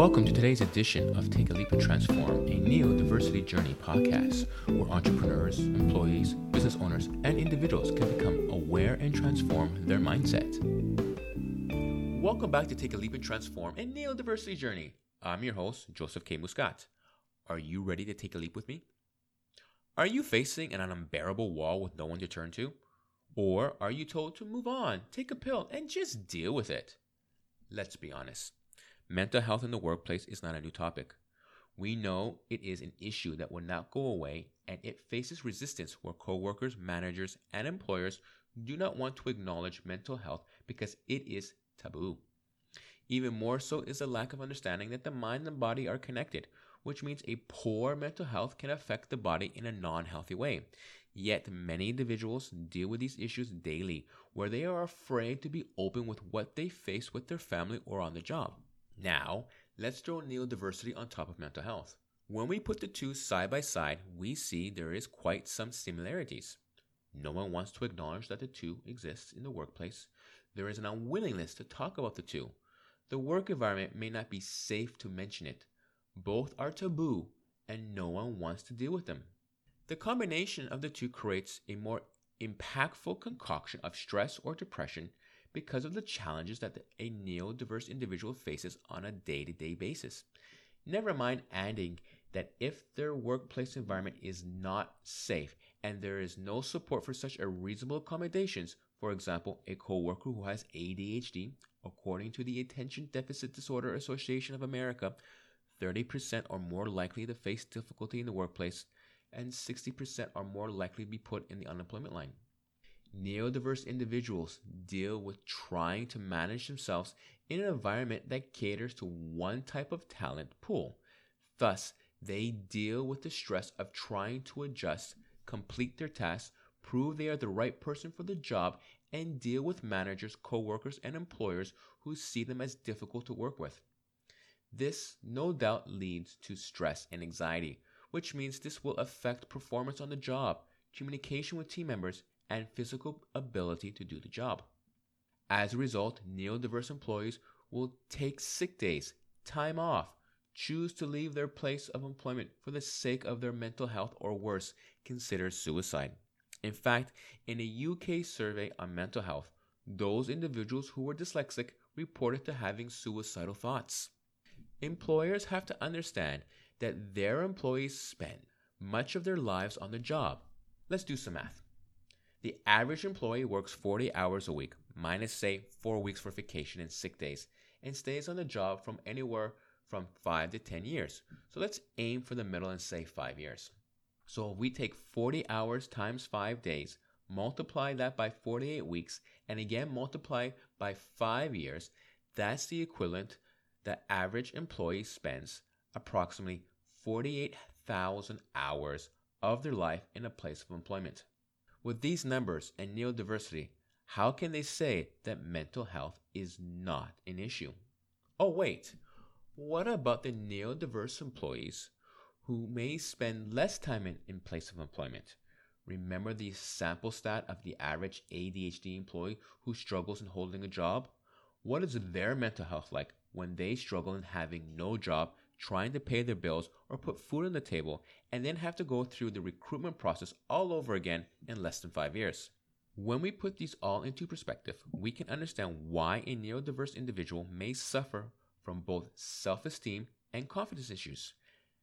Welcome to today's edition of Take a Leap and Transform, a neurodiversity journey podcast, where entrepreneurs, employees, business owners, and individuals can become aware and transform their mindset. Welcome back to Take a Leap and Transform, a neurodiversity journey. I'm your host, Joseph K. Muscat. Are you ready to take a leap with me? Are you facing an unbearable wall with no one to turn to? Or are you told to move on, take a pill, and just deal with it? Let's be honest. Mental health in the workplace is not a new topic. We know it is an issue that will not go away and it faces resistance where coworkers, managers, and employers do not want to acknowledge mental health because it is taboo. Even more so is the lack of understanding that the mind and body are connected, which means a poor mental health can affect the body in a non healthy way. Yet many individuals deal with these issues daily where they are afraid to be open with what they face with their family or on the job. Now, let's throw neurodiversity on top of mental health. When we put the two side by side, we see there is quite some similarities. No one wants to acknowledge that the two exist in the workplace. There is an unwillingness to talk about the two. The work environment may not be safe to mention it. Both are taboo, and no one wants to deal with them. The combination of the two creates a more impactful concoction of stress or depression because of the challenges that a neurodiverse individual faces on a day to day basis. Never mind adding that if their workplace environment is not safe and there is no support for such a reasonable accommodations, for example, a coworker who has ADHD, according to the Attention Deficit Disorder Association of America, 30% are more likely to face difficulty in the workplace and 60% are more likely to be put in the unemployment line. Neurodiverse individuals deal with trying to manage themselves in an environment that caters to one type of talent pool. Thus, they deal with the stress of trying to adjust, complete their tasks, prove they are the right person for the job, and deal with managers, coworkers, and employers who see them as difficult to work with. This no doubt leads to stress and anxiety, which means this will affect performance on the job, communication with team members, and physical ability to do the job. As a result, neurodiverse employees will take sick days, time off, choose to leave their place of employment for the sake of their mental health, or worse, consider suicide. In fact, in a UK survey on mental health, those individuals who were dyslexic reported to having suicidal thoughts. Employers have to understand that their employees spend much of their lives on the job. Let's do some math. The average employee works 40 hours a week, minus, say, four weeks for vacation and sick days, and stays on the job from anywhere from 5 to 10 years. So let's aim for the middle and say 5 years. So if we take 40 hours times 5 days, multiply that by 48 weeks, and again multiply by 5 years, that's the equivalent the average employee spends approximately 48,000 hours of their life in a place of employment. With these numbers and neurodiversity, how can they say that mental health is not an issue? Oh, wait, what about the neurodiverse employees who may spend less time in, in place of employment? Remember the sample stat of the average ADHD employee who struggles in holding a job? What is their mental health like when they struggle in having no job trying to pay their bills or put food on the table, and then have to go through the recruitment process all over again in less than five years. When we put these all into perspective, we can understand why a neurodiverse individual may suffer from both self esteem and confidence issues.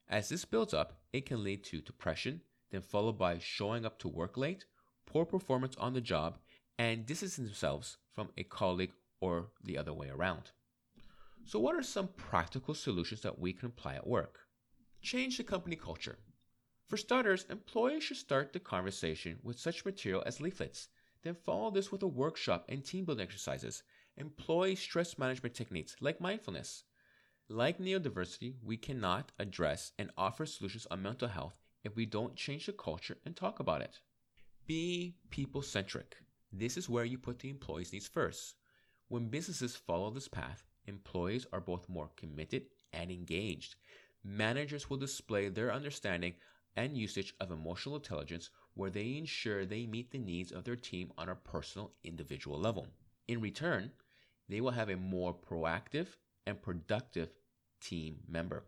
As this builds up, it can lead to depression, then followed by showing up to work late, poor performance on the job, and distancing themselves from a colleague or the other way around. So, what are some practical solutions that we can apply at work? Change the company culture. For starters, employees should start the conversation with such material as leaflets, then follow this with a workshop and team building exercises. Employee stress management techniques like mindfulness. Like neurodiversity, we cannot address and offer solutions on mental health if we don't change the culture and talk about it. Be people centric. This is where you put the employee's needs first. When businesses follow this path, employees are both more committed and engaged. Managers will display their understanding and usage of emotional intelligence where they ensure they meet the needs of their team on a personal, individual level. In return, they will have a more proactive and productive team member.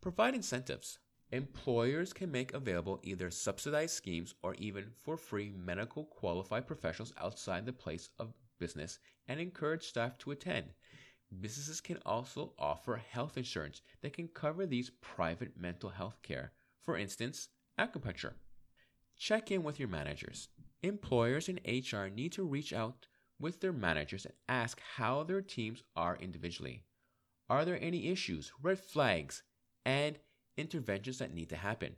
Provide incentives. Employers can make available either subsidized schemes or even for free medical qualified professionals outside the place of business and encourage staff to attend. Businesses can also offer health insurance that can cover these private mental health care, for instance, acupuncture. Check in with your managers. Employers and HR need to reach out with their managers and ask how their teams are individually. Are there any issues, red flags, and interventions that need to happen?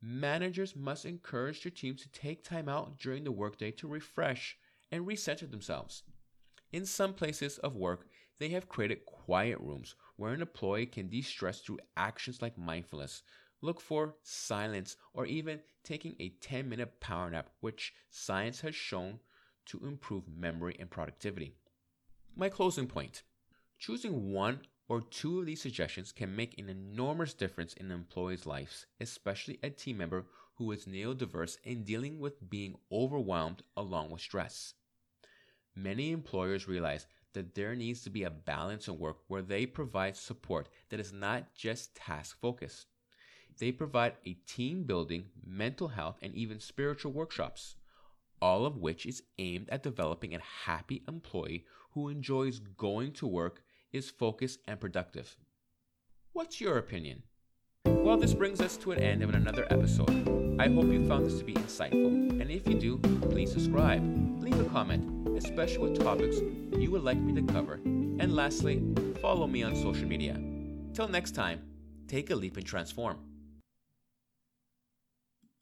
Managers must encourage their teams to take time out during the workday to refresh and recenter themselves. In some places of work, they have created quiet rooms where an employee can de stress through actions like mindfulness, look for silence, or even taking a 10 minute power nap, which science has shown to improve memory and productivity. My closing point choosing one or two of these suggestions can make an enormous difference in employee's lives, especially a team member who is neurodiverse and dealing with being overwhelmed along with stress. Many employers realize that there needs to be a balance in work where they provide support that is not just task focused. They provide a team building, mental health, and even spiritual workshops all of which is aimed at developing a happy employee who enjoys going to work, is focused, and productive. What's your opinion? Well, this brings us to an end of another episode. I hope you found this to be insightful, and if you do, please subscribe, leave a comment, especially with topics you would like me to cover, and lastly, follow me on social media. Till next time, take a leap and transform.